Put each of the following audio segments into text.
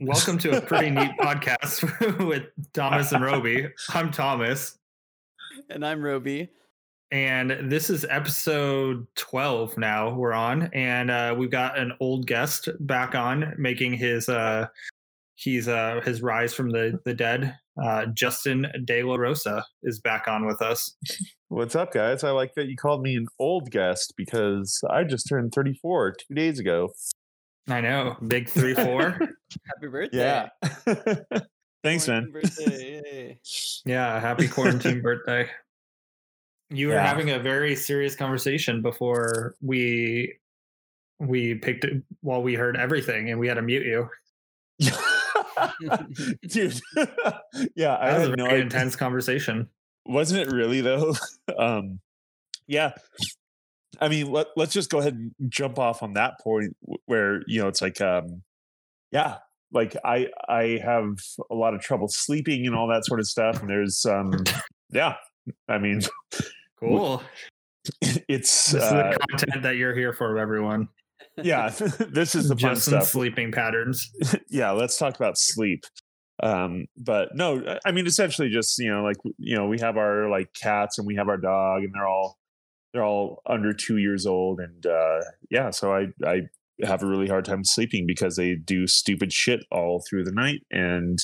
Welcome to a pretty neat podcast with Thomas and Roby. I'm Thomas, And I'm Roby. and this is episode 12 now we're on. And uh, we've got an old guest back on making his uh, he's uh, his rise from the, the dead. Uh, Justin De La Rosa is back on with us. What's up, guys? I like that you called me an old guest because I just turned 34 two days ago. I know, big 3 4. Happy birthday. Yeah. Thanks, man. Quarantine Birthday. yeah, happy quarantine birthday. You were Yeah. having a very serious conversation before we we picked it while we heard everything and we had to mute you. Dude. yeah, I That was a had no very idea. intense conversation. Wasn't it really though? um yeah. I mean, let, let's just go ahead and jump off on that point where, you know, it's like um yeah, like I I have a lot of trouble sleeping and all that sort of stuff and there's um yeah. I mean, Cool. it's This is uh, the content that you're here for, everyone. yeah, this is the fun Justin's stuff. sleeping patterns. yeah, let's talk about sleep. Um, but no, I- I mean essentially just, you know, like you know, we have our like cats and we have our dog and they're all they're all under two years old and uh yeah, so I I have a really hard time sleeping because they do stupid shit all through the night and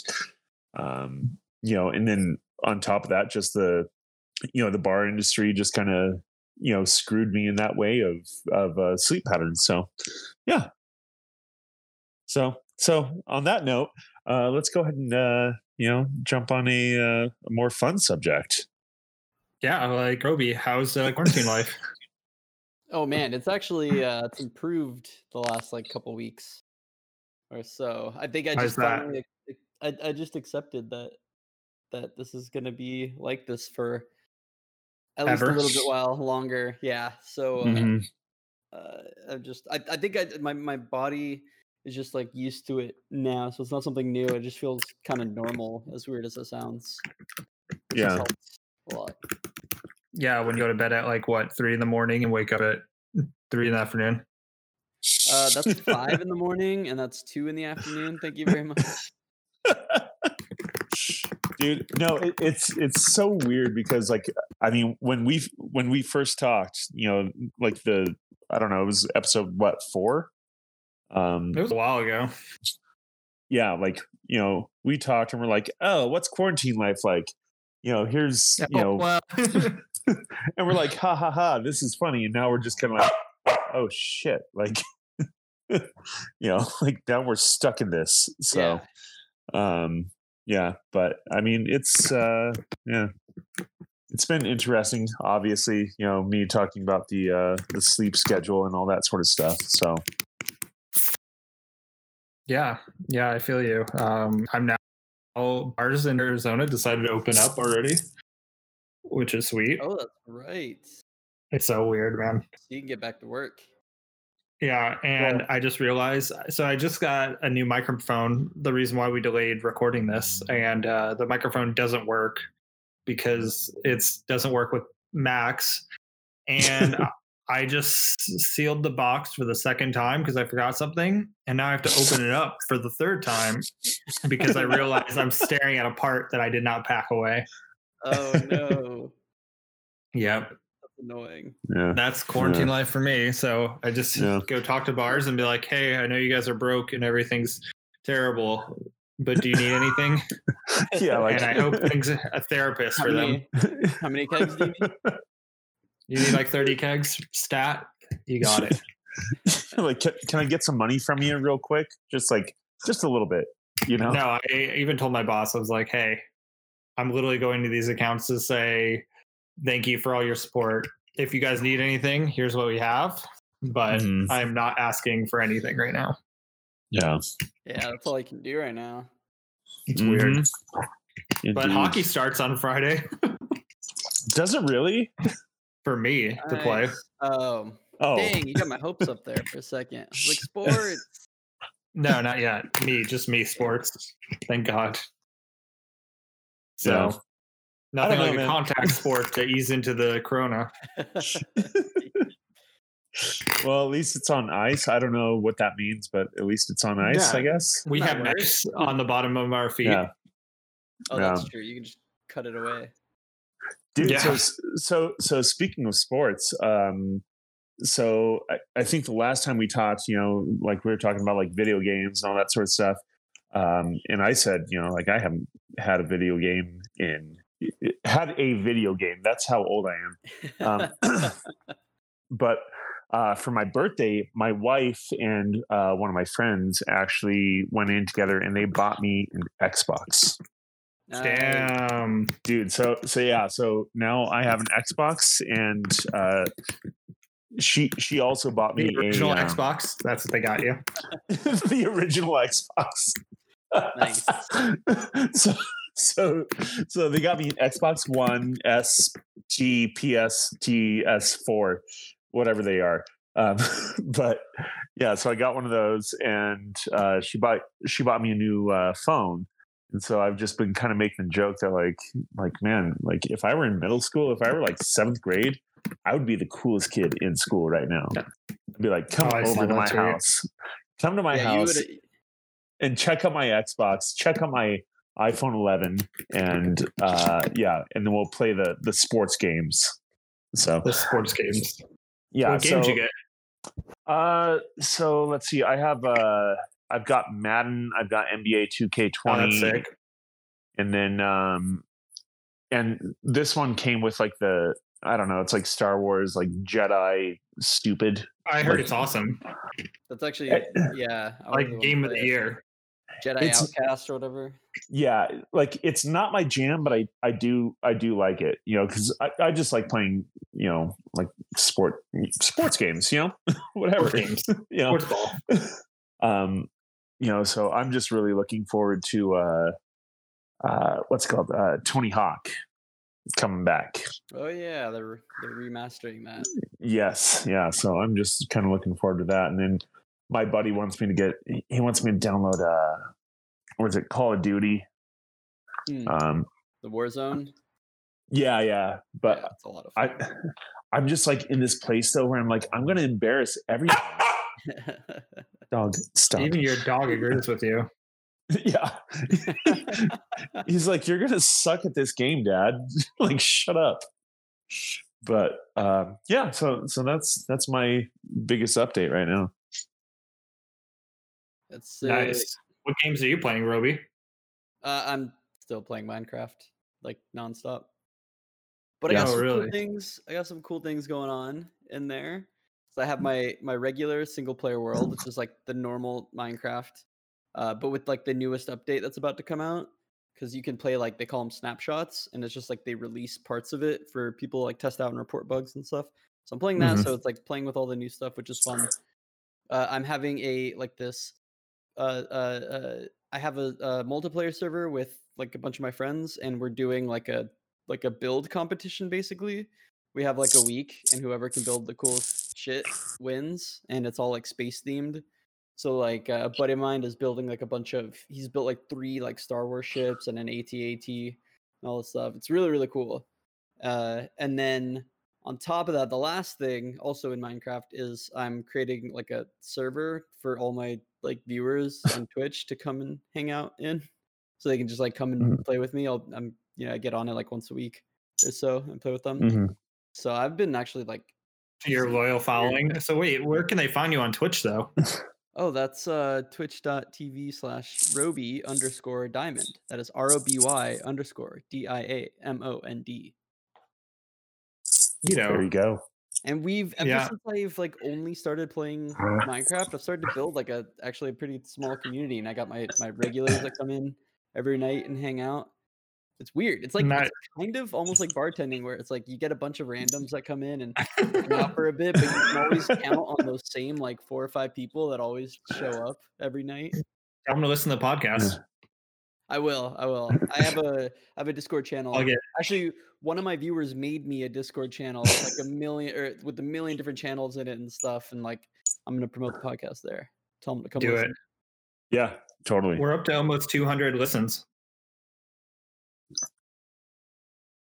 um you know, and then on top of that, just the you know, the bar industry just kind of you know screwed me in that way of of uh, sleep patterns. So yeah, so, so on that note, uh, let's go ahead and uh, you know jump on a, uh, a more fun subject. Yeah, like Roby, how's uh, quarantine life? Oh man, it's actually uh it's improved the last like couple weeks or so. I think I just finally I, I just accepted that that this is gonna be like this for at least a little bit while longer. Yeah. So uh, Mhm. uh, I'm just I, I think I my my body is just like used to it now, so it's not something new. It just feels kind of normal, as weird as it sounds. Yeah. a lot. Yeah, when you go to bed at like what three in the morning and wake up at three in the afternoon. Uh, that's five in the morning, and that's two in the afternoon. Thank you very much. Dude, no, it, it's it's so weird because like I mean when we when we first talked, you know, like the I don't know, it was episode what four. Um, It was a while ago. yeah, like you know, we talked and we're like, oh, what's quarantine life like? You know, here's you Oh, know, well, and we're like, ha ha ha, this is funny. And now we're just kind of like, oh shit, like, you know, like now we're stuck in this. So, um, yeah, but I mean, it's, uh, yeah, it's been interesting. Obviously, you know, me talking about the, uh, the sleep schedule and all that sort of stuff. So, yeah, yeah, I feel you. Um, I'm now all bars in Arizona decided to open up already, which is sweet. Oh, that's right. It's so weird, man. So you can get back to work. Yeah, and I just realized. So I just got a new microphone. The reason why we delayed recording this, and uh, the microphone doesn't work because it doesn't work with Macs. and I- I just sealed the box for the second time because I forgot something, and now I have to open it up for the third time because I realized I'm staring at a part that I did not pack away. Oh no, Yep, that's annoying. yeah. that's quarantine life for me. So I just Yeah. go talk to bars and be like, "Hey, I know you guys are broke and everything's terrible, but do you need anything?" Yeah. Like, and I hope things a therapist How for them. how many kegs do you need? You need like thirty kegs stat. You got it. like, can, can I get some money from you real quick? Just like, just a little bit, you know? No, I even told my boss I was like, "Hey, I'm literally going to these accounts to say thank you for all your support. If you guys need anything, here's what we have." But Mhm. I'm not asking for anything right now. Yeah. Yeah, that's all I can do right now. It's weird. Mhm. But Indeed. hockey starts on Friday does it really? for me to play. Oh, Oh, dang! You got my hopes up there for a second. Like sports. No, not yet. Me, just me, sports. Thank God. So Yeah. nothing know, like a contact sport to ease into the corona. well, at least it's on ice. I don't know what that means, but at least it's on ice, Yeah. I guess. We Not have worse. ice on the bottom of our feet. Yeah. Oh, that's Yeah. true. You can just cut it away. Dude, Yeah. so so so speaking of sports, um, so I, I think the last time we talked, you know, like we were talking about like video games and all that sort of stuff. Um, and I said, you know, like I haven't had a video game in had a video game. That's how old I am. Um, but uh, for my birthday, my wife and uh, one of my friends actually went in together and they bought me an Xbox Nice. Damn. dude so so yeah so now i have an xbox and uh she she also bought me The original a, um, Xbox. That's what they got you. the original xbox Nice. so so so they got me an xbox one s t ps t s4 whatever they are um but yeah so i got one of those and uh she bought she bought me a new uh phone and so I've just been kind of making a joke that like, like man, like if I were in middle school, if I were like seventh grade, I would be the coolest kid in school right now. Yeah. I'd be like, come Oh, over to my house, come to my yeah, house would. And check out my Xbox, check out my iPhone 11, and uh, yeah, and then we'll play the the sports games. So The sports games. yeah, what games so, you get? Uh, so let's see. I have uh, I've got Madden. I've got NBA 2K20 Oh, that's sick. and then um and this one came with like the i don't know it's like star wars like jedi stupid I heard like- it's awesome. That's actually Eh, yeah. I Like game of the it. year. Jedi It's- Outcast or whatever. yeah like it's not my jam but i i do i do like it you know because I, I just like playing you know like sport sports games you know whatever games. you know Sports ball. um you know so i'm just really looking forward to uh uh what's it called uh tony hawk coming back Oh yeah, they're they're remastering that. Yes, yeah. So I'm just kind of looking forward to that. And then my buddy wants me to get he- he wants me to download uh what is it, Call of Duty. Hmm, Um the Warzone. yeah, yeah. yeah, But it's a lot of I fun. I'm just like in this place though where I'm like, I'm gonna embarrass everyone. Dog, stop. Even your dog agrees with you. yeah. He's like, You're gonna suck at this game, Dad. like, shut up. But um yeah, so so that's that's my biggest update right now. That's uh, Nice. What games are you playing, Roby? Uh, I'm still playing Minecraft like nonstop. But I Yeah. got Oh, some really? cool things. I got some cool things going on in there. So I have my my regular single player world, which is like the normal Minecraft, uh, but with like the newest update that's about to come out. Because you can play like they call them snapshots, and it's just like they release parts of it for people to, like test out and report bugs and stuff. So I'm playing that, Mhm. so it's like playing with all the new stuff, which is fun. Uh, I'm having a like this. Uh, uh, uh, I have a, a multiplayer server with like a bunch of my friends, and we're doing like a like a build competition. Basically, we have like a week, and whoever can build the coolest shit wins, and it's all like space themed. So like uh, a buddy of mine is building like a bunch of. He's built like three like Star Wars ships and an AT-AT and all this stuff. It's really really cool. Uh, and then on top of that, the last thing also in Minecraft is I'm creating like a server for all my like viewers on Twitch to come and hang out in, so they can just like come and Mhm. play with me. I'll I'm you know I get on it like once a week or so and play with them. Mhm. So I've been actually like, Your loyal following. So wait, where can they find you on Twitch though? oh, that's uh twitch.tv slash Roby underscore diamond. That is R O B Y underscore D I A M O N D. You know, There you go. And we've ever Yeah. since I've like only started playing uh-huh. Minecraft, I've started to build like a actually a pretty small community, and I got my my regulars that come in every night and hang out. It's weird. It's like Nice. it's kind of almost like bartending, where it's like you get a bunch of randoms that come in and hang out for a bit, but you can always count on those same like four or five people that always show up every night. I'm gonna listen to the podcast. I will. I will. I have a I have a Discord channel. I'll Actually, one of my viewers made me a Discord channel, with, like a million or with a million different channels in it and stuff. And like, I'm gonna promote the podcast there. Tell them to come do listen. it. Yeah, totally. We're up to almost 200 listens.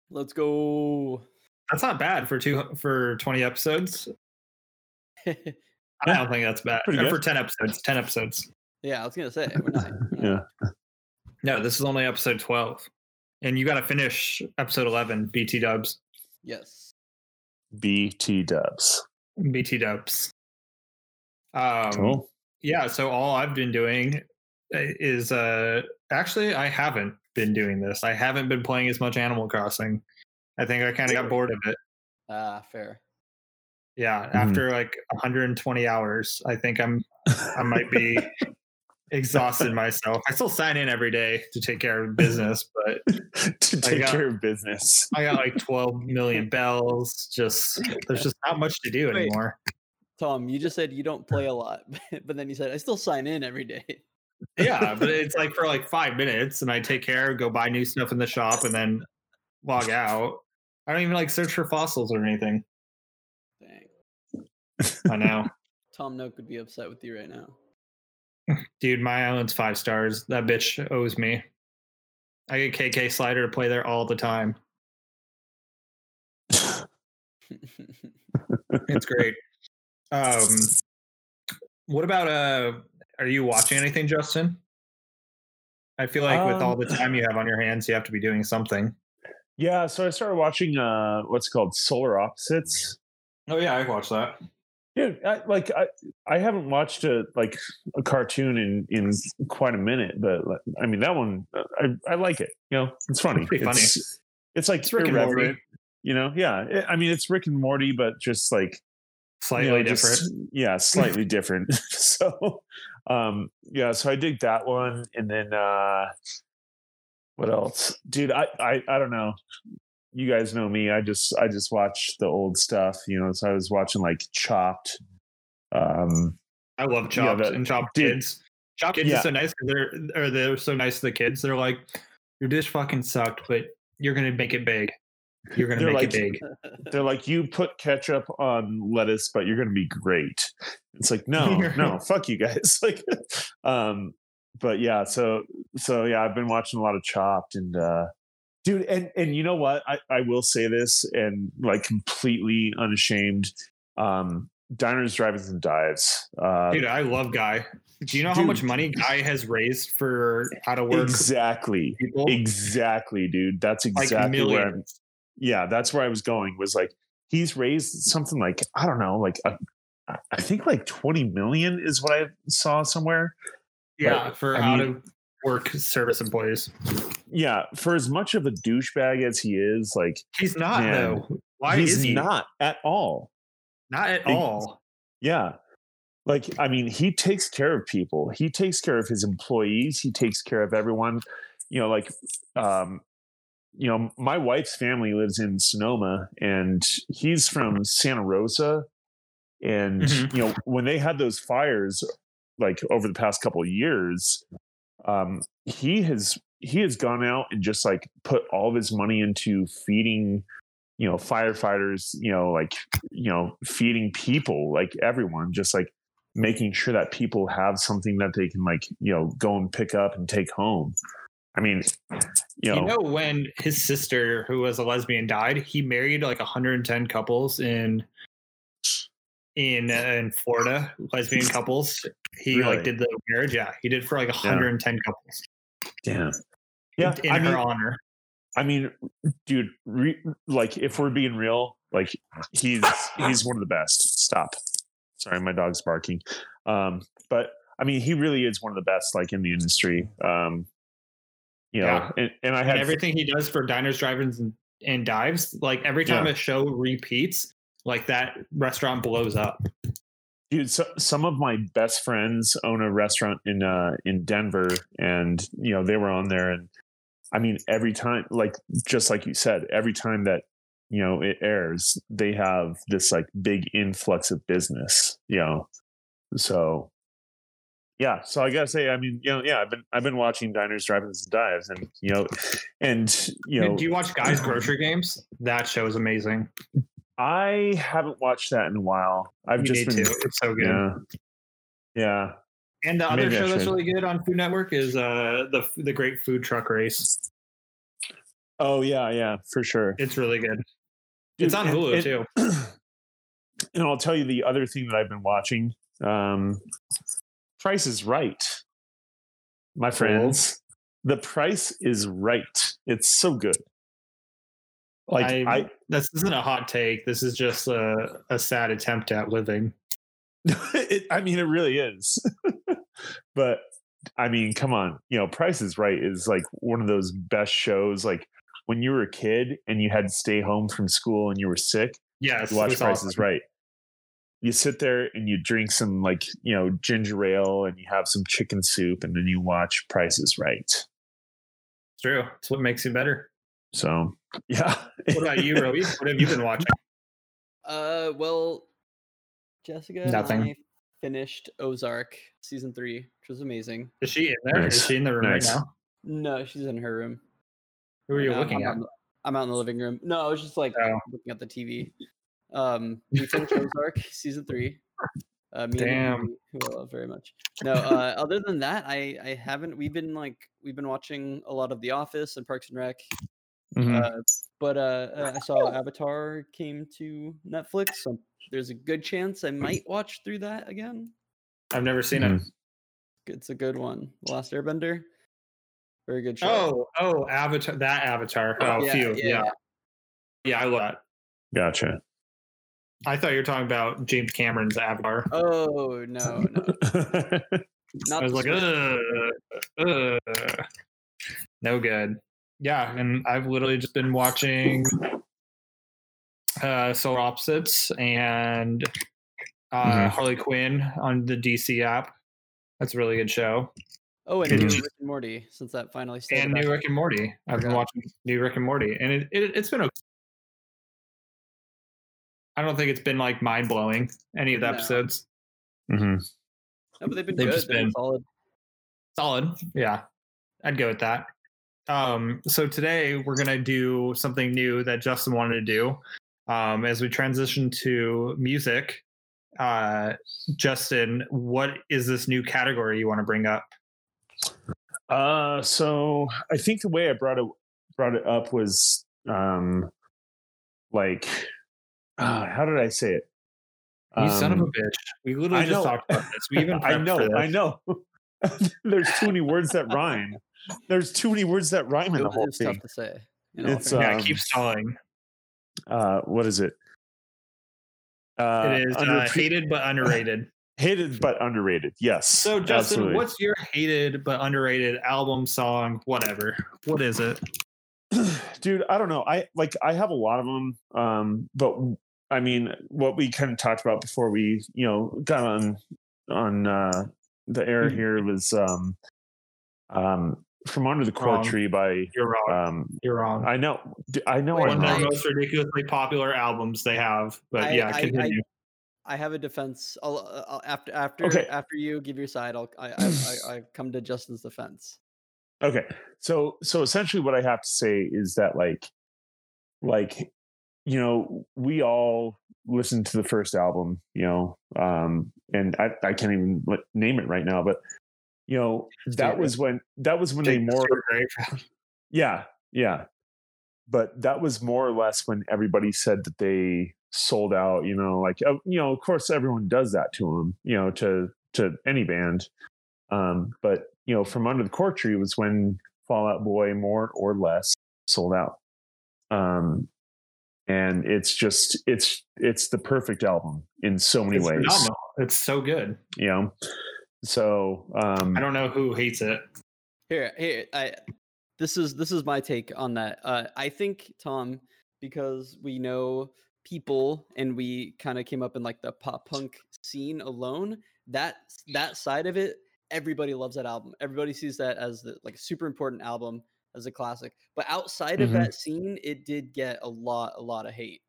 Let's go. That's not bad for two for 20 episodes. I don't think that's bad. Pretty good. For 10 episodes. 10 episodes. yeah, I was gonna say we're not. Yeah. No, this is only episode 12. And you got to finish episode 11, BT dubs. Yes. BT dubs. BT dubs. Um, Cool. Yeah, so all I've been doing is uh actually I haven't been doing this. I haven't been playing as much Animal Crossing. I think I kind of got bored of it. Ah, fair. Yeah, Mhm. after like 120 hours, I think I'm I might be exhausted myself. I still sign in every day to take care of business, but to take got- care of business. I got like 12 million bells. Just there's just not much to do Wait. anymore. Tom, you just said you don't play a lot, but then you said I still sign in every day. Yeah, but it's like for like five minutes, and I take care, go buy new stuff in the shop, and then log out. I don't even like search for fossils or anything. Dang. I know, Tom Nook would be upset with you right now. Dude. My island's five stars. That bitch owes me. I get KK Slider to play there all the time. It's great. Um, what about uh? Are you watching anything, Justin? I feel like with all Um, the time you have on your hands, you have to be doing something. Yeah, so I started watching uh what's called Solar Opposites. Oh yeah, I watched that. Dude, I, like I, I haven't watched a like a cartoon in in quite a minute, but I mean that one I I like it. You know, it's funny. It's pretty funny. It's, it's like It's Rick and Morty. You know, yeah. it- I mean, it's Rick and Morty, but just like you Slightly know, different. just- yeah, slightly different. so, um, yeah. So I dig that one, and then uh, what else, dude? I I I don't know. You guys know me. I just I just watch the old stuff. You know, so I was watching like Chopped. Um, I love Yeah, Chopped that- and Chopped dude. Kids. Chopped Kids Yeah. is so nice because they're or they're so nice to the kids. They're like, your dish fucking sucked, but you're gonna make it big. You're gonna They're make like- it big. they're like, you put ketchup on lettuce, but you're gonna be great. It's like, no, no, fuck you guys. Like, um, but yeah, so so yeah, I've been watching a lot of Chopped and uh dude, and and you know what? I, I will say this and like completely unashamed. Um Diners, Drive-ins, and Dives. Uh Dude, I love Guy. Do you know how much money Guy has raised for how to work exactly. people? Exactly, dude. That's Like exactly where I'm yeah, that's where I was going. Was like he's raised something like I don't know, like a, I think like twenty million is what I saw somewhere. Yeah, for I how mean- to work service employees. Yeah, for as much of a douchebag as he is, like He's not Man, though. Why he's is he not at all. Not at all. Yeah. Like, I mean, he takes care of people. He takes care of his employees. He takes care of everyone. You know, like, um, you know, my wife's family lives in Sonoma and he's from Santa Rosa. And, Mhm. you know, when they had those fires, like over the past couple of years, um, he has he has gone out and just like put all of his money into feeding you know firefighters you know like you know feeding people like everyone just like making sure that people have something that they can like you know go and pick up and take home i mean you know, You know, when his sister, who was a lesbian, died, he married like 110 couples in in uh, in Florida, lesbian couples. He Really? like did the marriage. Yeah, he did for like 110 couples. Damn yeah in i her mean honor. i mean dude re- like if we're being real like he's he's one of the best stop sorry my dog's barking um but i mean he really is one of the best like in the industry um you know Yeah. and, and i And everything he does for diners, drive-ins, and, and dives, like every time Yeah. a show repeats, like that restaurant blows up. Dude so, some of my best friends own a restaurant in uh in denver and you know they were on there and i mean every time like just like you said every time that you know it airs they have this like big influx of business you know so yeah so i gotta say i mean you know yeah i've been i've been watching diners drive-ins and dives and you know and you know Do you watch Guys Grocery Games? That show is amazing. I haven't watched that in a while i've You just been to. It's so good. yeah yeah And the other Maybe I show that's really good on Food Network is uh the the Great Food Truck Race. oh yeah yeah for sure It's really good. Dude, it's on Hulu too. and I'll tell you the other thing that I've been watching. Um, Price is Right, my friends. The Price is Right. It's so good. Like I, I, this isn't a hot take. This is just a, a sad attempt at living. it, I mean, it really is. but I mean, come on, you know, Price is Right is like one of those best shows. Like when you were a kid and you had to stay home from school and you were sick, Yes, you watch Price awesome. is Right. You sit there and you drink some like you know ginger ale and you have some chicken soup and then you watch Price is Right. It's true. It's what makes you better. So yeah. What about you, Roby? What have you been watching? Uh, well, Jessica and Nothing. I finished Ozark season three, which was amazing. Is she in there? Nice. Is she in the room Nice. right now? No, she's in her room. Who are you I'm- looking I'm at? out in the- I'm out in the living room. No, I was just like Oh. looking at the TV. Um, we finished Ozark season three. Uh, me and Damn. Nikki, who I love very much. No, uh, other than that, I I haven't. We've been like we've been watching a lot of The Office and Parks and Rec. Mhm. Uh, but uh, uh, I saw Avatar came to Netflix, so there's a good chance I might watch through that again. I've never seen Mhm. it. It's a good one. The Last Airbender, very good show. Oh, oh, Avatar. That Avatar. Oh, Yeah, phew. yeah. Yeah. yeah, I love that. Gotcha. I thought you were talking about James Cameron's Avatar. Oh no, no, not I was like, Switch. ugh, ugh. no good. Yeah, and I've literally just been watching uh Solar Opposites and uh Mhm. Harley Quinn on the DC app. That's a really good show. Oh, and Good new Rick and Morty since that finally started. and back New. Rick and Morty. I've been watching New Rick and Morty, and it, it it's been okay. I don't think it's been like mind blowing any of the No. episodes. Mhm. No, but they've been They've good. just They've been been- solid. Solid, yeah. I'd go with that. Um, so today we're gonna do something new that Justin wanted to do. Um, as we transition to music, uh, Justin, what is this new category you want to bring up? Uh, so I think the way I brought it brought it up was um, like, uh, how did I say it? You son of a Um, bitch! We literally I just know. talked about this. We even I know, I know. There's too many words that rhyme. There's too many words that rhyme in It the whole it was tough to say. in all It's, fairness. Yeah, um, keep stalling. Uh, what is it? Uh, It is uh, hated but underrated. hated but underrated. Yes. So, Justin, absolutely. what's your hated but underrated album, song, whatever? What is it? dude i don't know i like i have a lot of them um but i mean what we kind of talked about before we you know got on on uh the air Mhm. here was um um from under the cork Wrong. tree by You're wrong. um You're wrong. i know d- i know Wait, i'm One of I- the most ridiculously popular albums they have. But I- yeah, I- I- continue. I have a defense. I'll, uh, I'll after after Okay. after you give your side. I'll I I, I, I come to Justin's defense. okay so so essentially what i have to say is that like like you know we all listened to the first album you know um and i i can't even name it right now but you know that was when that was when they more to a grave. yeah yeah but that was more or less when everybody said that they sold out you know like uh, you know of course everyone does that to them you know to to any band um but you know from under the cork tree was when Fall Out Boy more or less sold out um and it's just it's it's the perfect album in so many It's ways phenomenal. It's so good. you know so um I don't know who hates it. Here, here. I this is this is my take on that. Uh, I think Tom, because we know people and we kind of came up in like the pop punk scene alone. That that side of it, everybody loves that album. Everybody sees that as the, like a super important album, as a classic. But outside of Mhm. that scene, it did get a lot a lot of hate.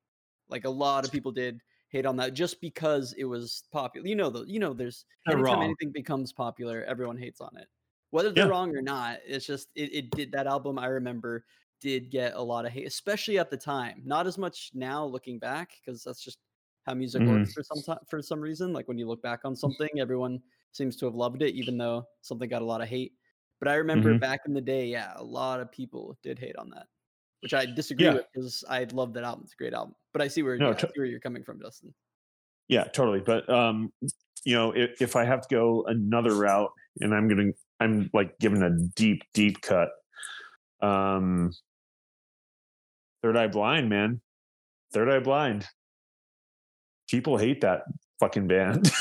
Like a lot of people did hate on that just because it was popular. You know, the you know, there's anytime wrong. anything becomes popular, everyone hates on it. Whether they're Yeah. wrong or not, it's just it, it did that album. I remember did get a lot of hate, especially at the time. Not as much now looking back because that's just how music Mhm. works for some time for some reason. Like when you look back on something, everyone seems to have loved it, even though something got a lot of hate. But I remember Mhm. back in the day, yeah, a lot of people did hate on that, which I disagree Yeah. with because I love that album. It's a great album. But I see where, No, yeah, I to- see where you're coming from, Justin. yeah, totally. But um, you know, if, if I have to go another route, and I'm gonna, I'm like giving a deep, deep cut. Um, Third Eye Blind, man. Third Eye Blind. People hate that fucking band,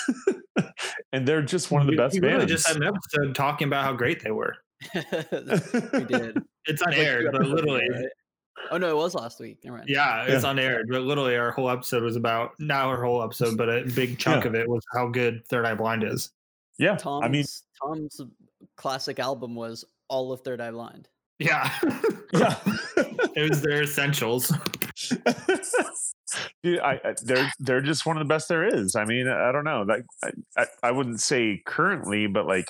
and they're just one of the We- best we bands. really just had an episode talking about how great they were. we did. It's Like two unaired, but literally, right? Oh no, it was last week. Never mind. yeah, it's Yeah. unaired. But literally, our whole episode was about not our whole episode, but a big chunk Yeah. of it was how good Third Eye Blind is. yeah, Tom's I mean, Tom's classic album was all of Third Eye Blind. Yeah, yeah. it was their essentials. Dude, I, I they're they're just one of the best there is. I mean, I don't know. Like I, I, I wouldn't say currently, but like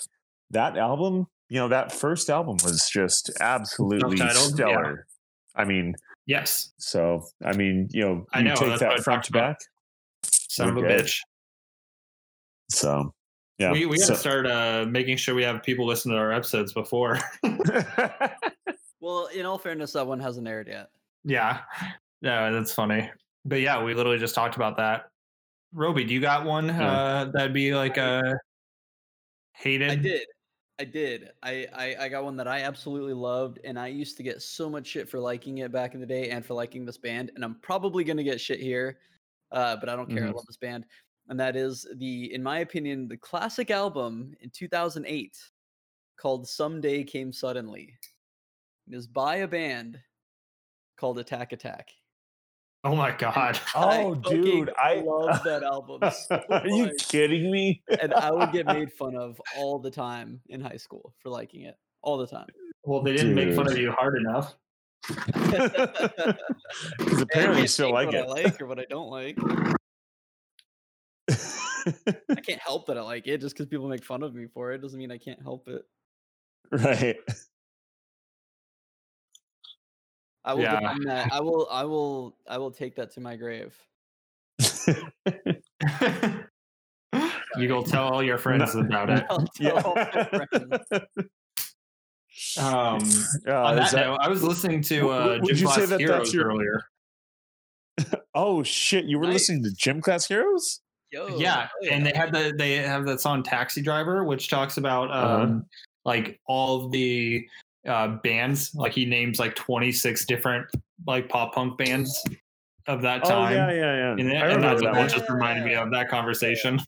that album, you know, that first album was just absolutely Self-titled, yeah. Stellar. I mean, Yes, so I mean, you know, I you know, take that's what I that front talked to about. back. son of a Okay. bitch. So yeah, We we got so- to start uh, making sure we have people listen to our episodes before. Well, in all fairness, that one hasn't aired yet. yeah, yeah, that's funny. But yeah, we literally just talked about that. Roby, do you got one Yeah. uh, that'd be like uh, hated? I did. I did. I, I I got one that I absolutely loved, and I used to get so much shit for liking it back in the day and for liking this band, and I'm probably gonna get shit here, uh, but I don't care. I Mhm. love this band, and that is the, in my opinion, the classic album in 2008 called "Someday Came Suddenly." It is by a band called Attack Attack. Oh my god. Oh, fucking dude, I love that album. so Are you kidding me? and I would get made fun of all the time in high school for liking it all the time. Well, they didn't make fun of you hard enough. Because apparently you still like what it. I like or what I don't like. I can't help that I like it. Just because people make fun of me for it doesn't mean I can't help it. right. I will Yeah. defend that. I will. I will. I will take that to my grave. you go tell all your friends about it. I'll tell all my friends. Um, Uh, on that, that- note, I was listening to w- uh, w- would Gym you say Class that that's Heroes your- earlier. oh shit! You were Nice. listening to Gym Class Heroes? Yo, yeah, hell and they had the they have that song "Taxi Driver," which talks about um, Uh-huh. like all of the uh, bands. Like he names like twenty six different like pop punk bands of that time. Oh yeah, yeah, yeah. And, then- and that's remember what that that one. just reminded me of that conversation.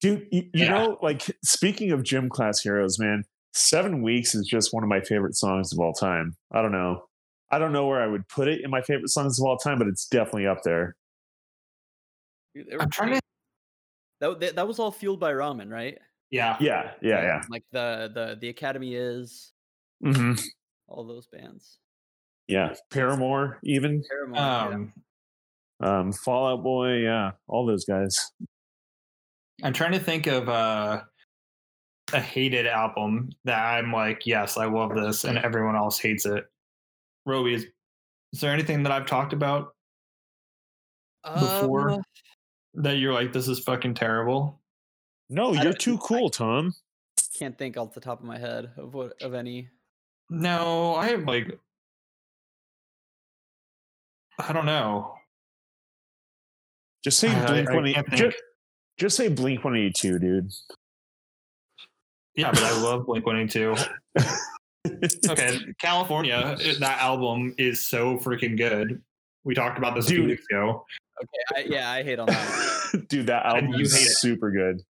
Dude, you, you Yeah. know, like speaking of Gym Class Heroes, man, Seven Weeks is just one of my favorite songs of all time. I don't know. I don't know where I would put it in my favorite songs of all time, but it's definitely up there. Dude, I'm trying to. That, that that was all fueled by ramen, right? Yeah, Yeah, yeah, yeah. Like the the the Academy is hmm all those bands. Yeah. Paramore, even. Paramore, yeah. um, Um, Fall Out Boy, yeah. All those guys. I'm trying to think of uh, a hated album that I'm like, yes, I love this, and everyone else hates it. Roby, is, is there anything that I've talked about before Um, that you're like, this is fucking terrible? No, I you're too cool, Tom. can't think off the top of my head of what of any. No, I have like, I don't know. Just say I- I- Blink I One can't Eighty. think. Just, just say Blink One Eighty Two, dude. Yeah, but I love Blink 182. Okay, California, it- that album is so freaking good. We talked about this a few Dude. weeks ago. Okay, I, yeah, I hate on that. dude, that album you is super good.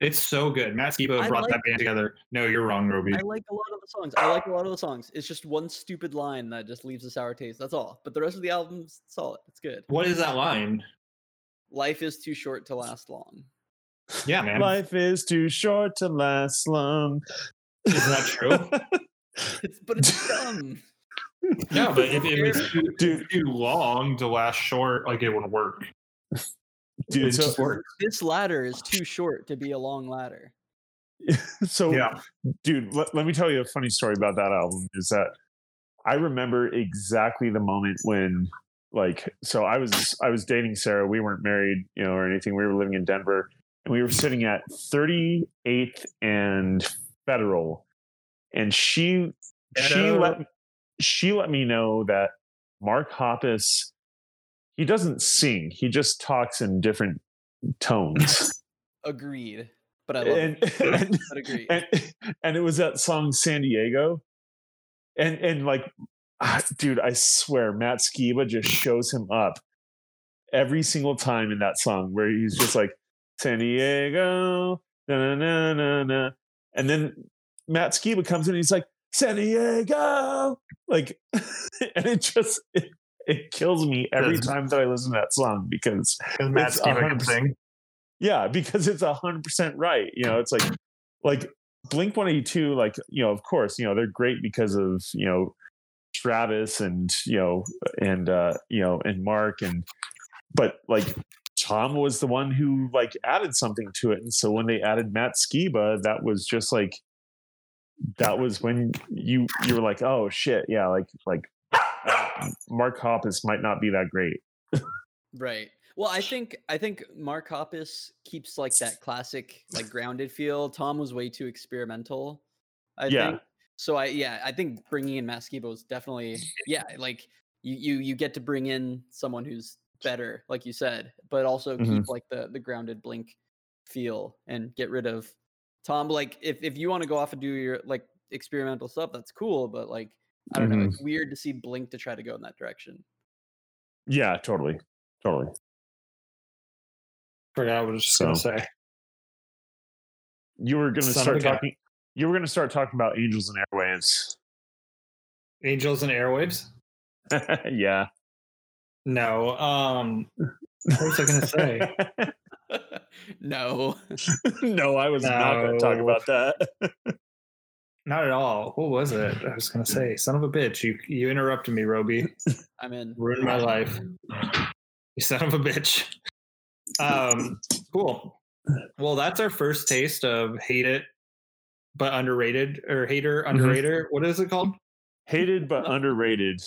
It's so good. Matt Skiba brought like that band together. No, you're wrong, Roby. I like a lot of the songs. I like a lot of the songs. It's just one stupid line that just leaves a sour taste. That's all. But the rest of the album's solid. It's good. What is that line? Life is too short to last long. Yeah, man. Life is too short to last long. Isn't that true? It's, but it's dumb. no, but if it was too, too long to last short, like it would work. Dude, it so, just works. This ladder is too short to be a long ladder. so Yeah. dude let, let me tell you a funny story about that album is that i remember exactly the moment when like so i was i was dating sarah we weren't married you know or anything we were living in denver and we were sitting at 38th and federal and she she let she let me know that mark hoppus he doesn't sing he just talks in different tones. Agreed. But I love and, it. and, But agree. and and it was that song San Diego, and and like, ah, dude, I swear, Matt Skiba just shows him up every single time in that song where he's just like San Diego, na na na na na, and then Matt Skiba comes in, and he's like San Diego, like, and it just it, it kills me every time that I listen to that song because Matt It's 100%. sing. yeah, because it's hundred percent right. You know, it's like like Blink One Eighty Two. Like you know, of course, you know they're great because of you know Travis and you know and uh, you know and Mark and but like Tom was the one who like added something to it, and so when they added Matt Skiba, that was just like that was when you you were like, oh shit, yeah, like like Mark Hoppus might not be that great. Right. Well, I think I think Mark Hoppus keeps like that classic like grounded feel. Tom was way too experimental. I Yeah. think. So I yeah, I think bringing in Matt Skiba was definitely yeah, like you you you get to bring in someone who's better, like you said, but also Mhm. keep like the the grounded Blink feel and get rid of Tom. Like if if you want to go off and do your like experimental stuff, that's cool. But like I don't know, it's weird to see Blink to try to go in that direction. Yeah, totally, totally. Forgot what I was just gonna say. You were going to Son start a gun. talking. You were going to start talking about angels and airwaves. Angels and Airwaves? yeah. No. Um what was I gonna say? no. no, I was not going to talk about that. Not at all. What was it? I was gonna say, son of a bitch. You you interrupted me, Roby. I'm in. Ruined my life. You son of a bitch. Um, cool. Well, that's our first taste of hate it, but underrated or hater underrated. What is it called? Hated but underrated.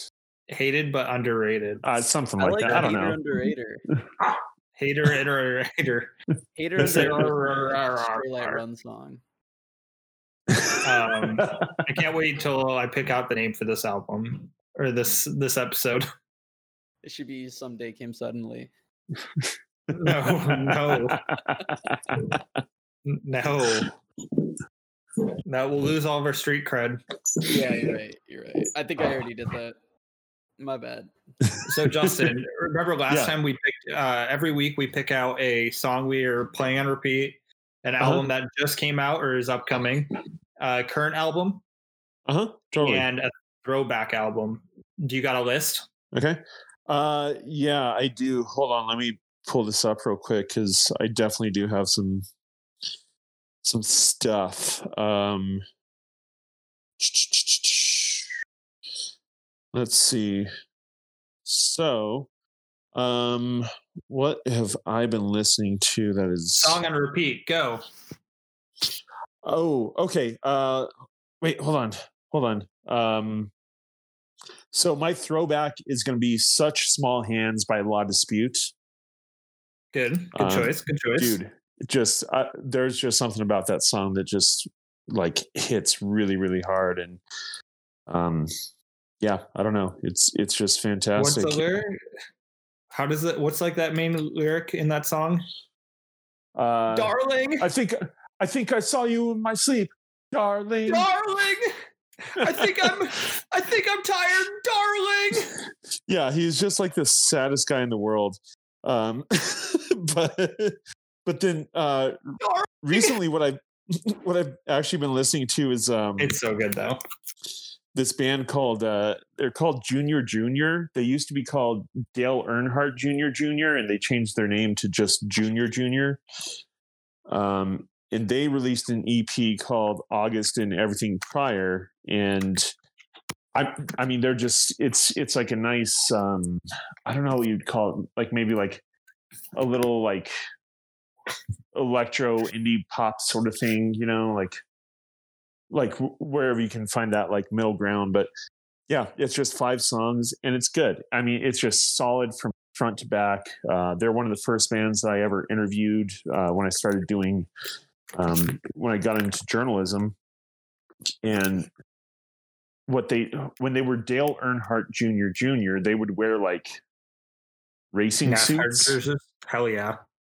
Hated but underrated. Uh, something I like, like that. I don't hater know. under hater. Hater and hater. Hater That's under it. Run song. Um, I can't wait till I pick out the name for this album or this this episode. It should be someday came suddenly. No, no, no. That will lose all of our street cred. Yeah, you're right. You're right. I think I already did that. My bad. So Justin, remember last Yeah. time we picked uh, every week we pick out a song we are playing on repeat, an Uh-huh. album that just came out or is upcoming, uh, current album, Uh huh. Totally. and a throwback album. Do you got a list? Okay. Uh, yeah, I do. Hold on, let me pull this up real quick because I definitely do have some some stuff. Um, let's see. So, um, what have I been listening to that is Song on repeat. Go. Oh, okay. Uh wait, hold on. Hold on. Um so my throwback is going to be such small hands by La Dispute. Good. Good Um, choice. Good choice. Dude, just uh, there's just something about that song that just like hits really really hard and um yeah, I don't know. It's it's just What's fantastic. the lyric? How does it? What's like that main lyric in that song? Uh, Darling, I think I think I saw you in my sleep, darling. darling. I think I'm. I think I'm tired, darling. yeah he's just like the saddest guy in the world um but but then uh Darling. recently what i've what i've actually been listening to is um It's so good though. This band called uh they're called junior junior. They used to be called dale earnhardt junior junior and they changed their name to just junior junior. Um and they released an ep called august and everything prior and I, I mean they're just it's it's like a nice um I don't know what you'd call it like maybe like a little like electro indie pop sort of thing you know like like wherever you can find that like middle ground but yeah it's just five songs and it's good I mean it's just solid from front to back uh, they're one of the first bands that I ever interviewed uh, when I started doing um, when I got into journalism and what they when they were Dale Earnhardt Jr. Jr. they would wear like racing NASCAR suits. Hell yeah.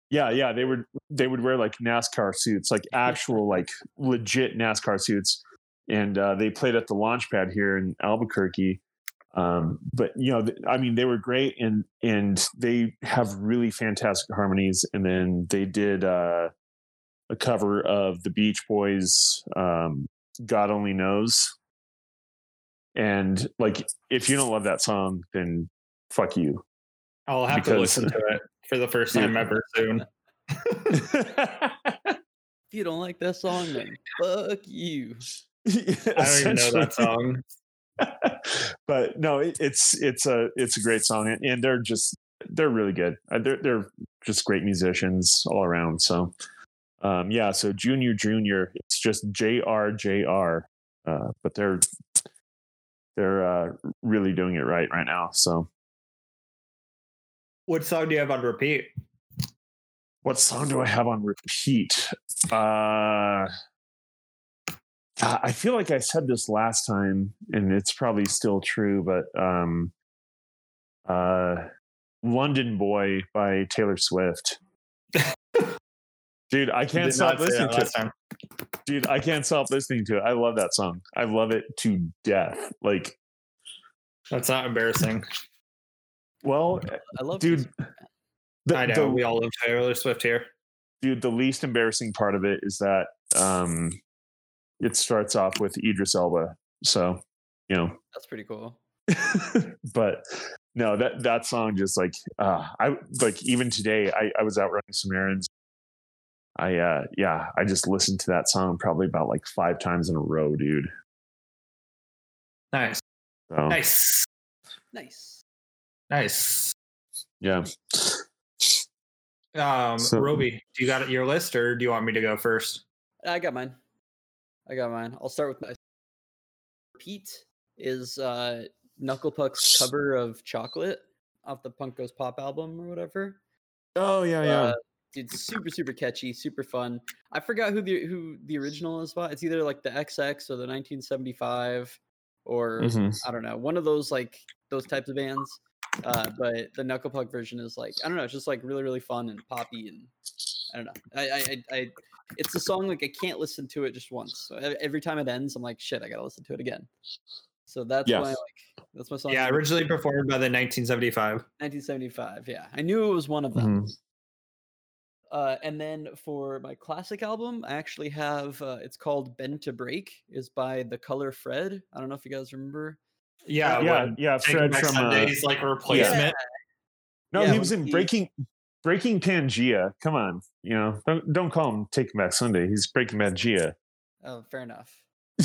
Yeah, yeah, they would they would wear like NASCAR suits, like actual like legit NASCAR suits, and uh, they played at the launch pad here in Albuquerque. Um, but you know, th- I mean, they were great, and and they have really fantastic harmonies. And then they did uh, a cover of the Beach Boys, um, "God Only Knows," and like, if you don't love that song, then fuck you. I'll have to listen to it for the first time ever soon. If you don't like that song, then fuck you. I don't even know that song. but no, it, it's it's a it's a great song, and, and they're just they're really good. Uh, They're they're just great musicians all around. So, um, yeah. So Junior Junior, it's just J R J R, uh, but they're they're uh, really doing it right right now. So, What song do you have on repeat? what song do I have on repeat? Uh, I feel like I said this last time, and it's probably still true, but um, uh, "London Boy" by Taylor Swift. Dude, I can't stop listening to it. time. Dude, I can't stop listening to it. I love that song. I love it to death. Like, That's not embarrassing. Well, I love dude, the, I know the- we all love Taylor Swift here. dude, the least embarrassing part of it is that um, it starts off with Idris Elba. So, you know, That's pretty cool. but no, that that song just like uh, I like even today I, I was out running some errands. I uh yeah, I just listened to that song probably about like five times in a row, dude. Nice, So, nice, Nice. Nice. yeah. Um, So- Roby, do you got your list, or do you want me to go first? I got mine. I got mine. I'll start with my Pete is uh Knuckle Puck's cover of Chocolate off the Punk Goes Pop album or whatever. Oh yeah, Uh, dude, super super catchy, super fun. I forgot who the who the original is by. It's either like the XX or the 1975 or Mhm. I don't know, one of those like those types of bands. Uh, but the Knuckle Puck version is like I don't know, it's just like really really fun and poppy and I don't know. I I I, I it's a song like I can't listen to it just once. So every time it ends, I'm like shit, I gotta listen to it again. So that's Yeah. my like that's my song. Yeah, originally performed by the 1975. 1975. Yeah, I knew it was one of them. Mhm. Uh, and then for my classic album, I actually have uh, it's called "Bend to Break." is by The Color Fred. I don't know if you guys remember. Yeah, yeah, when yeah. Fred Back from uh, Sunday's like a replacement. no, Yeah, he was when in he- Breaking Breaking Pangea. Come on, you know, don't don't call him Taking Back Sunday. He's Breaking Pangea. Oh, fair enough.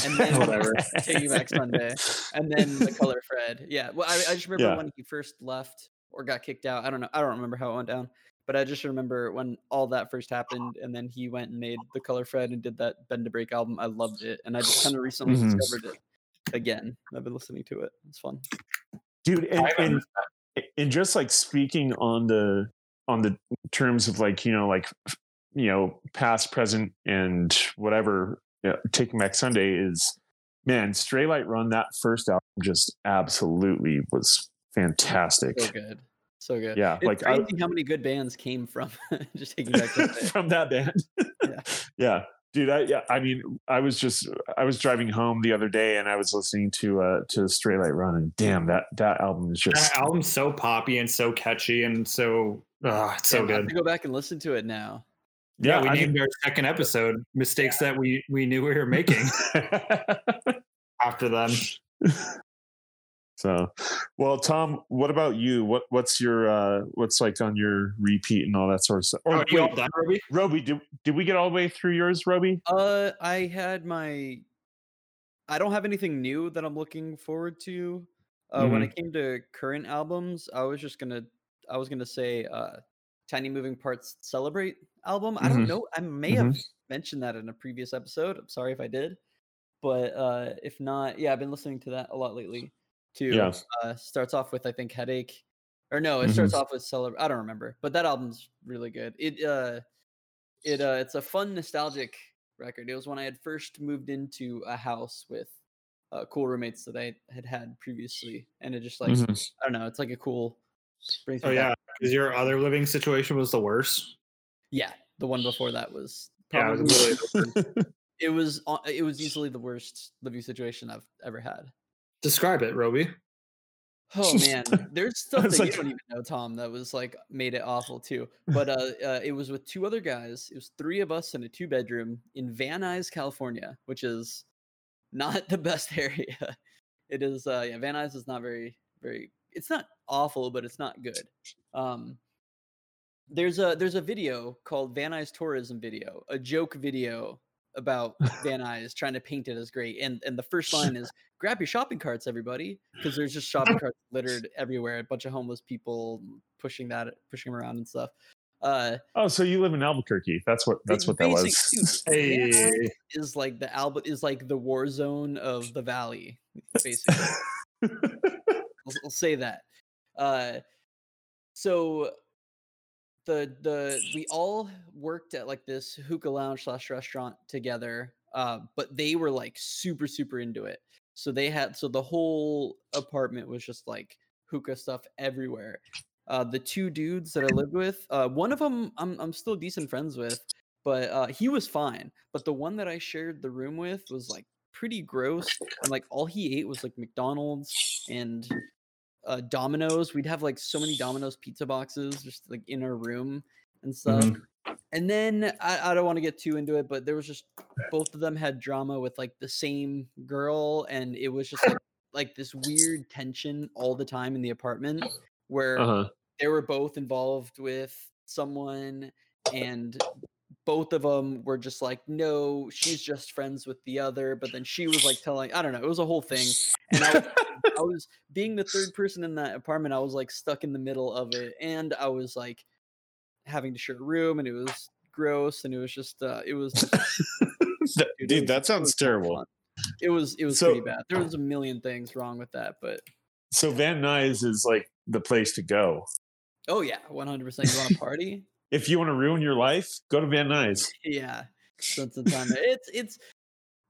And then Whatever. Taking Back Sunday, and then The Color Fred. Yeah, well, I, I just remember Yeah. when he first left or got kicked out. I don't know. I don't remember how it went down, but I just remember when all that first happened, and then he went and made The Color Fred and did that Bend to Break album. I loved it, and I just kind of recently Mhm. discovered it again. I've been listening to it. It's fun. dude and, and and just like speaking on the on the terms of like you know like you know past present and whatever you know, taking back sunday is man Straylight Run that first album just absolutely was fantastic So good. So good. yeah It's like I, crazy how many good bands came from just taking back Sunday. from that band Yeah. yeah dude i yeah i mean i was just i was driving home the other day and i was listening to uh to Straylight Run and damn that that album is just That album's so poppy and so catchy and so uh, it's so Damn, I have good. to go back and listen to it now. Yeah, we I mean- named our second episode mistakes that we we knew we were making after them. so, well, Tom, what about you? What what's your uh what's like on your repeat and all that sort of stuff? Or Oh, you all wait, done, Ruby? Roby, did did we get all the way through yours, Roby? Uh, I had my. I don't have anything new that I'm looking forward to. Uh, When it came to current albums, I was just gonna, I was gonna say, uh, "Tiny Moving Parts Celebrate" album. I don't Mhm. know. I may have mentioned that in a previous episode. I'm sorry if I did, but uh, if not, yeah, I've been listening to that a lot lately. Too. Yeah. Uh, starts off with I think headache, or no, it starts off with celebrate. I don't remember, but that album's really good. It uh, it uh, it's a fun nostalgic record. It was when I had first moved into a house with uh, cool roommates that I had had previously, and it just like Mhm. I don't know, it's like a cool. Oh yeah, because your other living situation was the worst. Yeah, the one before that was Yeah, it was really- it was uh, it was easily the worst living situation I've ever had. Describe it, Roby. Oh man, there's stuff that like- you don't even know, Tom. That was like made it awful too. But uh, uh, it was with two other guys. It was three of us in a two bedroom in Van Nuys, California, which is not the best area. It is. Uh, yeah, Van Nuys is not very very. It's not awful, but it's not good. Um, there's a there's a video called Van Nuys tourism video, a joke video about Van Nuys trying to paint it as great. And and the first line is grab your shopping carts, everybody, because there's just shopping carts littered everywhere. A bunch of homeless people pushing that pushing them around and stuff. Uh, oh, so you live in Albuquerque? That's what. That's what that was. Van Hey, is like the Alba is like the war zone of the valley, basically. I'll, I'll say that. Uh, so the the we all worked at like this hookah lounge slash restaurant together, uh, but they were like super super into it. So they had so the whole apartment was just like hookah stuff everywhere. Uh, the two dudes that I lived with, uh, one of them I'm I'm still decent friends with, but uh, he was fine. But the one that I shared the room with was like pretty gross, and like all he ate was like McDonald's and uh, Domino's. We'd have like so many Domino's pizza boxes just like in our room and stuff. Mhm. And then I, I don't want to get too into it, but there was just both of them had drama with like the same girl, and it was just like like this weird tension all the time in the apartment where Uh-huh. they were both involved with someone and both of them were just like no she's just friends with the other but then she was like telling i don't know it was a whole thing and I was, I was being the third person in that apartment i was like stuck in the middle of it and i was like having to share a room and it was gross and it was just uh it was dude, dude, that sounds terrible. fun. it was it was So- pretty bad there was a million things wrong with that but So Van Nuys is like the place to go. oh yeah 100% you want to party If you want to ruin your life, go to Van Nuys. yeah spent some time there. it's it's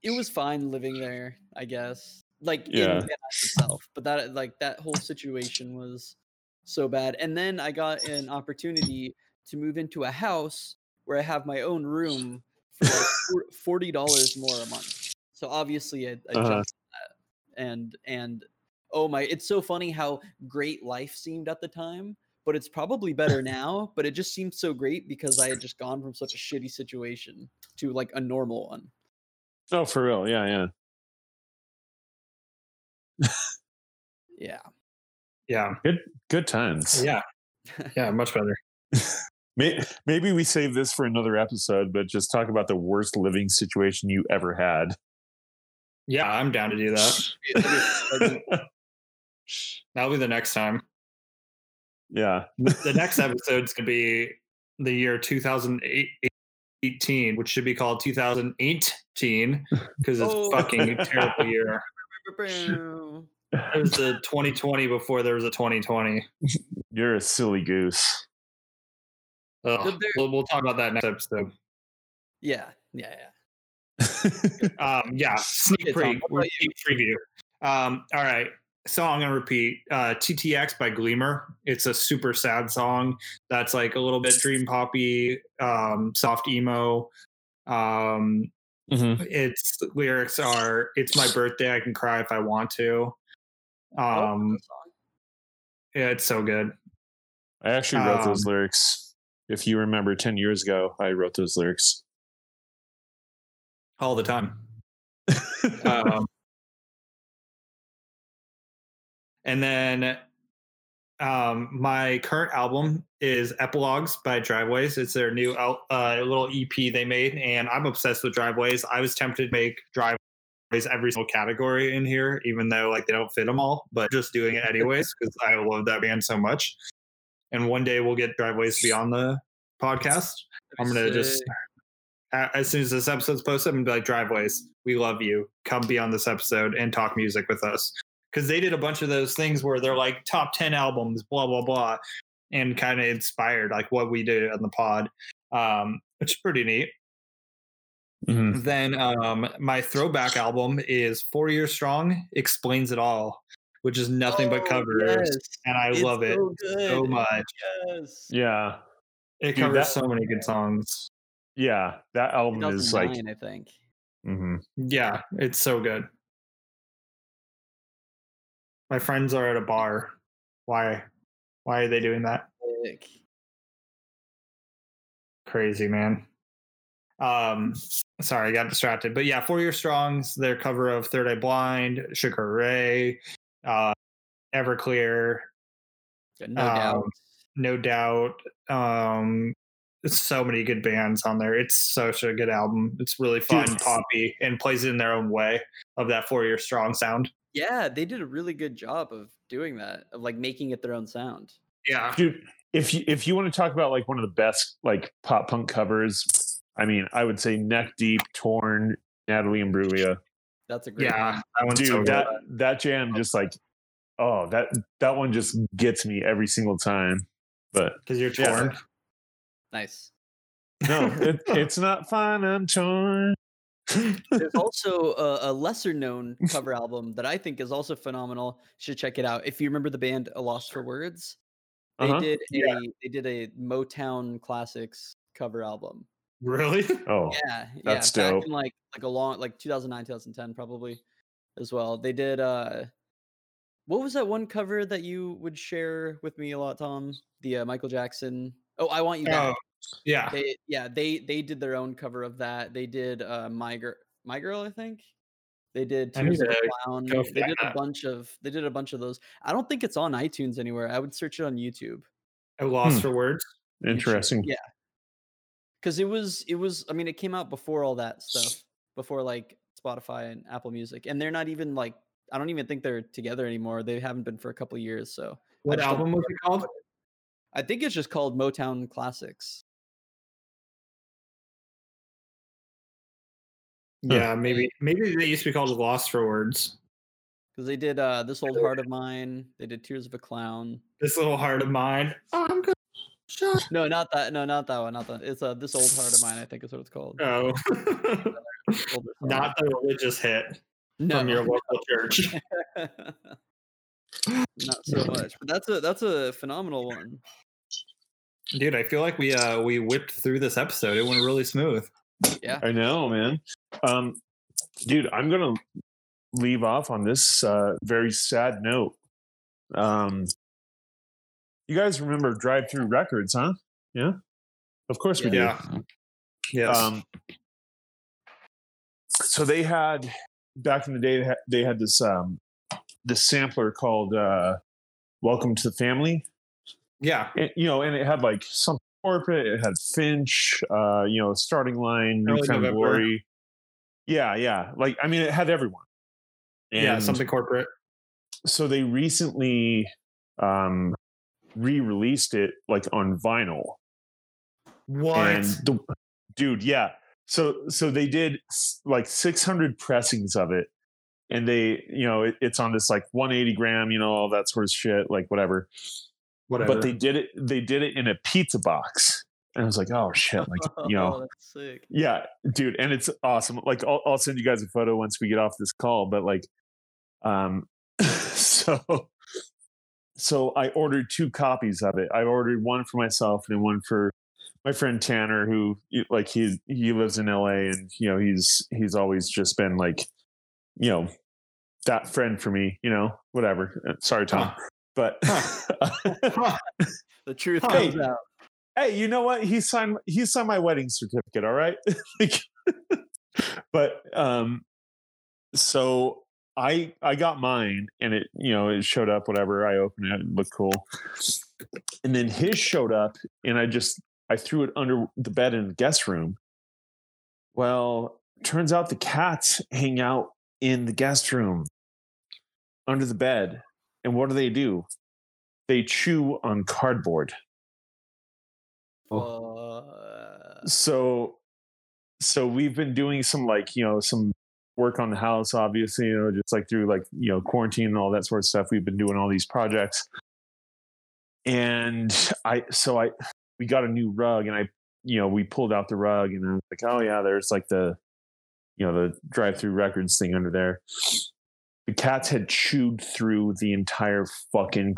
it was fine living there i guess like in Yeah. Van Nuys itself but that like that whole situation was so bad and then i got an opportunity to move into a house where i have my own room for like forty dollars more a month so obviously i, I Uh-huh. jumped that and and oh my it's so funny how great life seemed at the time but it's probably better now but it just seemed so great because i had just gone from such a shitty situation to like a normal one Oh, for real? Yeah, yeah. yeah yeah, Good good times. yeah, yeah, much better. Maybe we save this for another episode, but just talk about the worst living situation you ever had. Yeah, I'm down to do that. That'll be the next time. Yeah. The next episode's gonna be the year 2018, which should be called 2018 because it's Oh. fucking terrible year. It was the 2020 before there was a 2020. You're a silly goose. There- we'll, we'll talk about that next episode. yeah yeah yeah Um, yeah, sneak pre- sneak preview. Um, all right, so I'm gonna repeat uh, "TTX" by Gleamer. It's a super sad song that's like a little bit dream poppy, um, soft emo. Um, Mhm. its lyrics are "It's my birthday, I can cry if I want to." Oh, Um, good yeah, it's so good. I actually wrote those Um, lyrics. If you remember 10 years ago, I wrote those lyrics. all the time. um, and then um, my current album is Epilogues by Driveways. It's their new uh, little EP they made, and I'm obsessed with Driveways. I was tempted to make Driveways every single category in here, even though like they don't fit them all, but just doing it anyways because I love that band so much. And one day we'll get Driveways to be on the podcast. I'm gonna just as soon as this episode's posted, I'm gonna be like, Driveways, we love you. Come be on this episode and talk music with us. Because they did a bunch of those things where they're like top 10 albums, blah, blah, blah, and kind of inspired like what we did on the pod, um, which is pretty neat. Mhm. Then um, my throwback album is Four Years Strong, Explains It All, which is nothing but Oh, covers. yes. And I It's love it so, so much. Yes. Yeah. It Dude, covers that- so many good songs. Yeah, that album is like I think. mhm. Yeah, it's so good. My friends are at a bar. Why? Why are they doing that? Sick. Crazy man. Um, sorry, I got distracted. But yeah, Four Year Strong's their cover of Third Eye Blind, Sugar Ray, uh, Everclear, No Um, doubt. no doubt. Um, so many good bands on there. It's such a good album. It's really fun, poppy, and plays it in their own way of that Four Year Strong sound. Yeah, they did a really good job of doing that, of like making it their own sound. Yeah, dude. If you if you want to talk about like one of the best like pop punk covers, I mean, I would say Neck Deep, Torn, Natalie and Imbruglia. That's a great yeah, one. that Dude, so good. that that jam oh. just like oh that that one just gets me every single time. But because you're Yeah. torn. Nice. no, it, it's not fine. I'm torn. There's also a, a lesser known cover album that I think is also phenomenal. Should check it out. If you remember the band A Lost for Words, they Uh-huh. did a Yeah. they did a Motown classics cover album. Really? Oh, Yeah, that's yeah, back dope. in like like a long like 2009 2010 probably as well. They did uh what was that one cover that you would share with me a lot, Tom? The uh, Michael Jackson. Oh, I want you back. Yeah. They yeah, they they did their own cover of that. They did uh My Girl My Girl, I think. They did I Tears of a to Clown. They did a bunch of they did a bunch of those. I don't think it's on iTunes anywhere. I would search it on YouTube. I lost Hmm. for words. interesting. Yeah. Cuz it was it was I mean it came out before all that stuff. Before like Spotify and Apple Music. And they're not even like I don't even think they're together anymore. They haven't been for a couple years, so What album was it called? I think it's just called Motown Classics. Yeah, maybe maybe they used to be called Lost for Words. Cuz they did uh This Old Heart of Mine, they did Tears of a Clown. This little heart of mine. Oh, I'm gonna shut. No, not that. No, not that one. Not that. It's uh, this old heart of mine. I think is what it's called. Oh, not the religious hit no, from your local church. not so much. But that's a that's a phenomenal one. Dude, I feel like we uh we whipped through this episode. It went really smooth. I know, man. Um, dude, I'm gonna leave off on this uh, very sad note. Um, you guys remember Drive Through Records, huh? Yeah, of course we do. Yeah. Yes. Um, so they had back in the day they had, they had this um, this sampler called uh, "Welcome to the Family." yeah. and, you know, and it had like some corporate. It had Finch, uh, you know, starting line, New Found Glory. Yeah, yeah. Like I mean, it had everyone. yeah, something corporate. So they recently um, re-released it like on vinyl. What? And the, dude, yeah. So so they did like 600 pressings of it, and they, you know, it, it's on this like 180 gram, you know, all that sort of shit, like whatever. Whatever. but they did it they did it in a pizza box and i was like oh shit like you Oh, know that's sick. yeah dude and it's awesome like I'll, I'll send you guys a photo once we get off this call but like um so so i ordered two copies of it i ordered one for myself and one for my friend tanner who like he he lives in la and you know he's he's always just been like you know that friend for me you know whatever Uh, sorry tom. But Huh. The truth Hey. comes out. hey, you know what? He signed he signed my wedding certificate, all right? like, but um so I I got mine and it, you know, it showed up, whatever. I opened it, it looked cool. And then his showed up and I just I threw it under the bed in the guest room. Well, turns out the cats hang out in the guest room under the bed. And what do they do? They chew on cardboard. Uh, so so we've been doing some like you know some work on the house obviously you know just like through like you know quarantine and all that sort of stuff we've been doing all these projects and i so i we got a new rug and i you know we pulled out the rug and i was like oh yeah there's like the you know the drive through records thing under there the cats had chewed through the entire fucking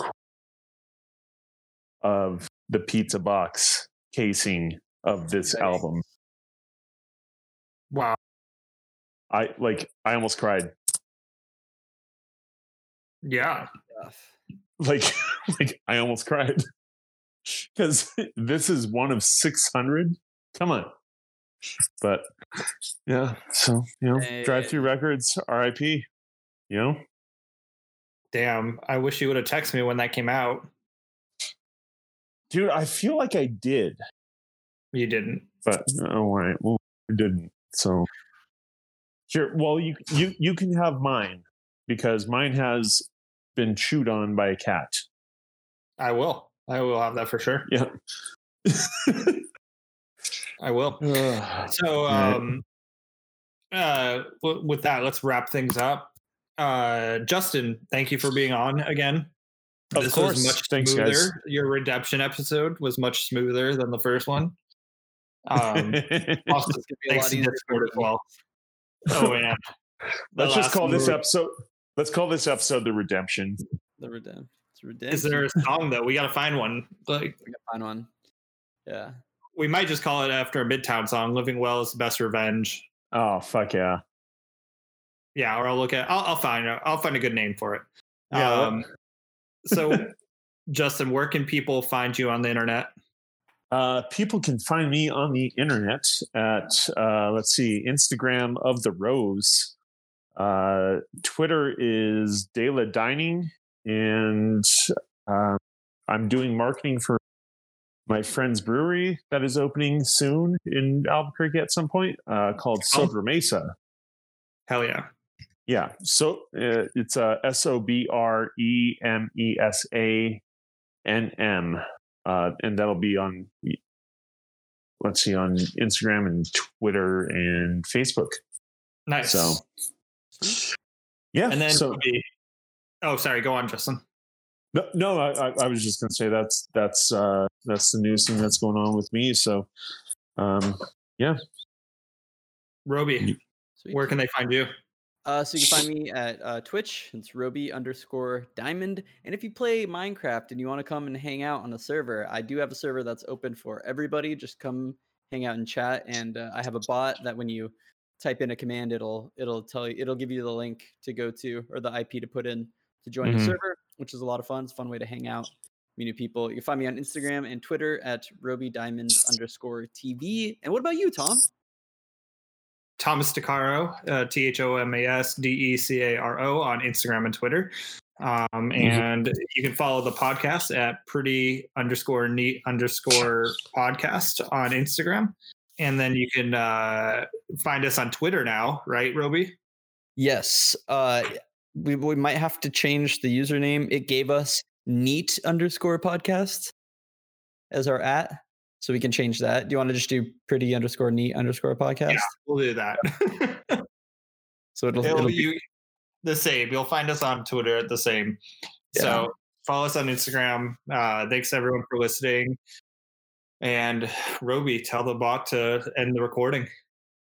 of the pizza box casing of this Exciting. album. Wow. I like I almost cried. Yeah. Like like I almost cried. Cuz this is one of 600. Come on. But yeah, so, you know, Drive Through Records RIP, you know? Damn. I wish you would have texted me when that came out. Dude, I feel like I did, You didn't. but oh well, I didn't. So here, well, you you you can have mine because mine has been chewed on by a cat. I will. I will have that for sure. Yeah. I will. So, Right. um, uh, w- with that, let's wrap things up. Uh, Justin, thank you for being on again. Of this course. was much Thanks, smoother. guys. Your redemption episode was much smoother than the first one. Um, also, be a thanks lot to easier Discord for as me. well. Oh man, The let's just last call this move. episode. Let's call this episode the redemption. The redemption. It's redemption. Is there a song though? We got to find one. Like We can find one. Yeah. we might just call it after a Midtown song. "Living Well is the best revenge." Oh fuck yeah! Yeah, or I'll look at. I'll, I'll find. I'll find a good name for it. Yeah. Um, so, Justin, where can people find you on the internet? Uh, people can find me on the internet at uh, let's see, Instagram of the Rose. Uh, Twitter is Dela Dining, and uh, I'm doing marketing for my friend's brewery that is opening soon in Albuquerque at some point, uh, called Sobremesa. Hell yeah. Yeah, so uh, it's uh, S O B R E M E S A N M, uh, and that'll be on. Let's see on Instagram and Twitter and Facebook. Nice. So yeah, and then so Ruby- oh, sorry. Go on, Justin. no, no I, I, I was just gonna say that's that's uh, that's the news thing that's going on with me. So um, yeah. Roby, where can they find you? Uh, so you can find me at uh, Twitch. It's Roby underscore Diamond. And if you play Minecraft and you want to come and hang out on a server, I do have a server that's open for everybody. Just come hang out and chat. And uh, I have a bot that when you type in a command, it'll it'll tell you it'll give you the link to go to or the IP to put in to join the Mhm. server, which is a lot of fun. It's a fun way to hang out, meet new people. You can find me on Instagram and Twitter at Roby Diamond underscore TV. And what about you, Tom? Thomas DeCaro, uh, T H O M A S D E C A R O on Instagram and Twitter. Um, and you can follow the podcast at pretty underscore neat underscore podcast on Instagram. And then you can uh, find us on Twitter now, right, Roby? Yes. Uh we we might have to change the username. It gave us neat underscore podcast as our at. So we can change that. Do you want to just do pretty underscore neat underscore podcast? Yeah, we'll do that. So it'll, It'll it'll be be the same. You'll find us on Twitter at the same. So follow us on Instagram. Uh, thanks everyone for listening. And Roby, tell the bot to end the recording.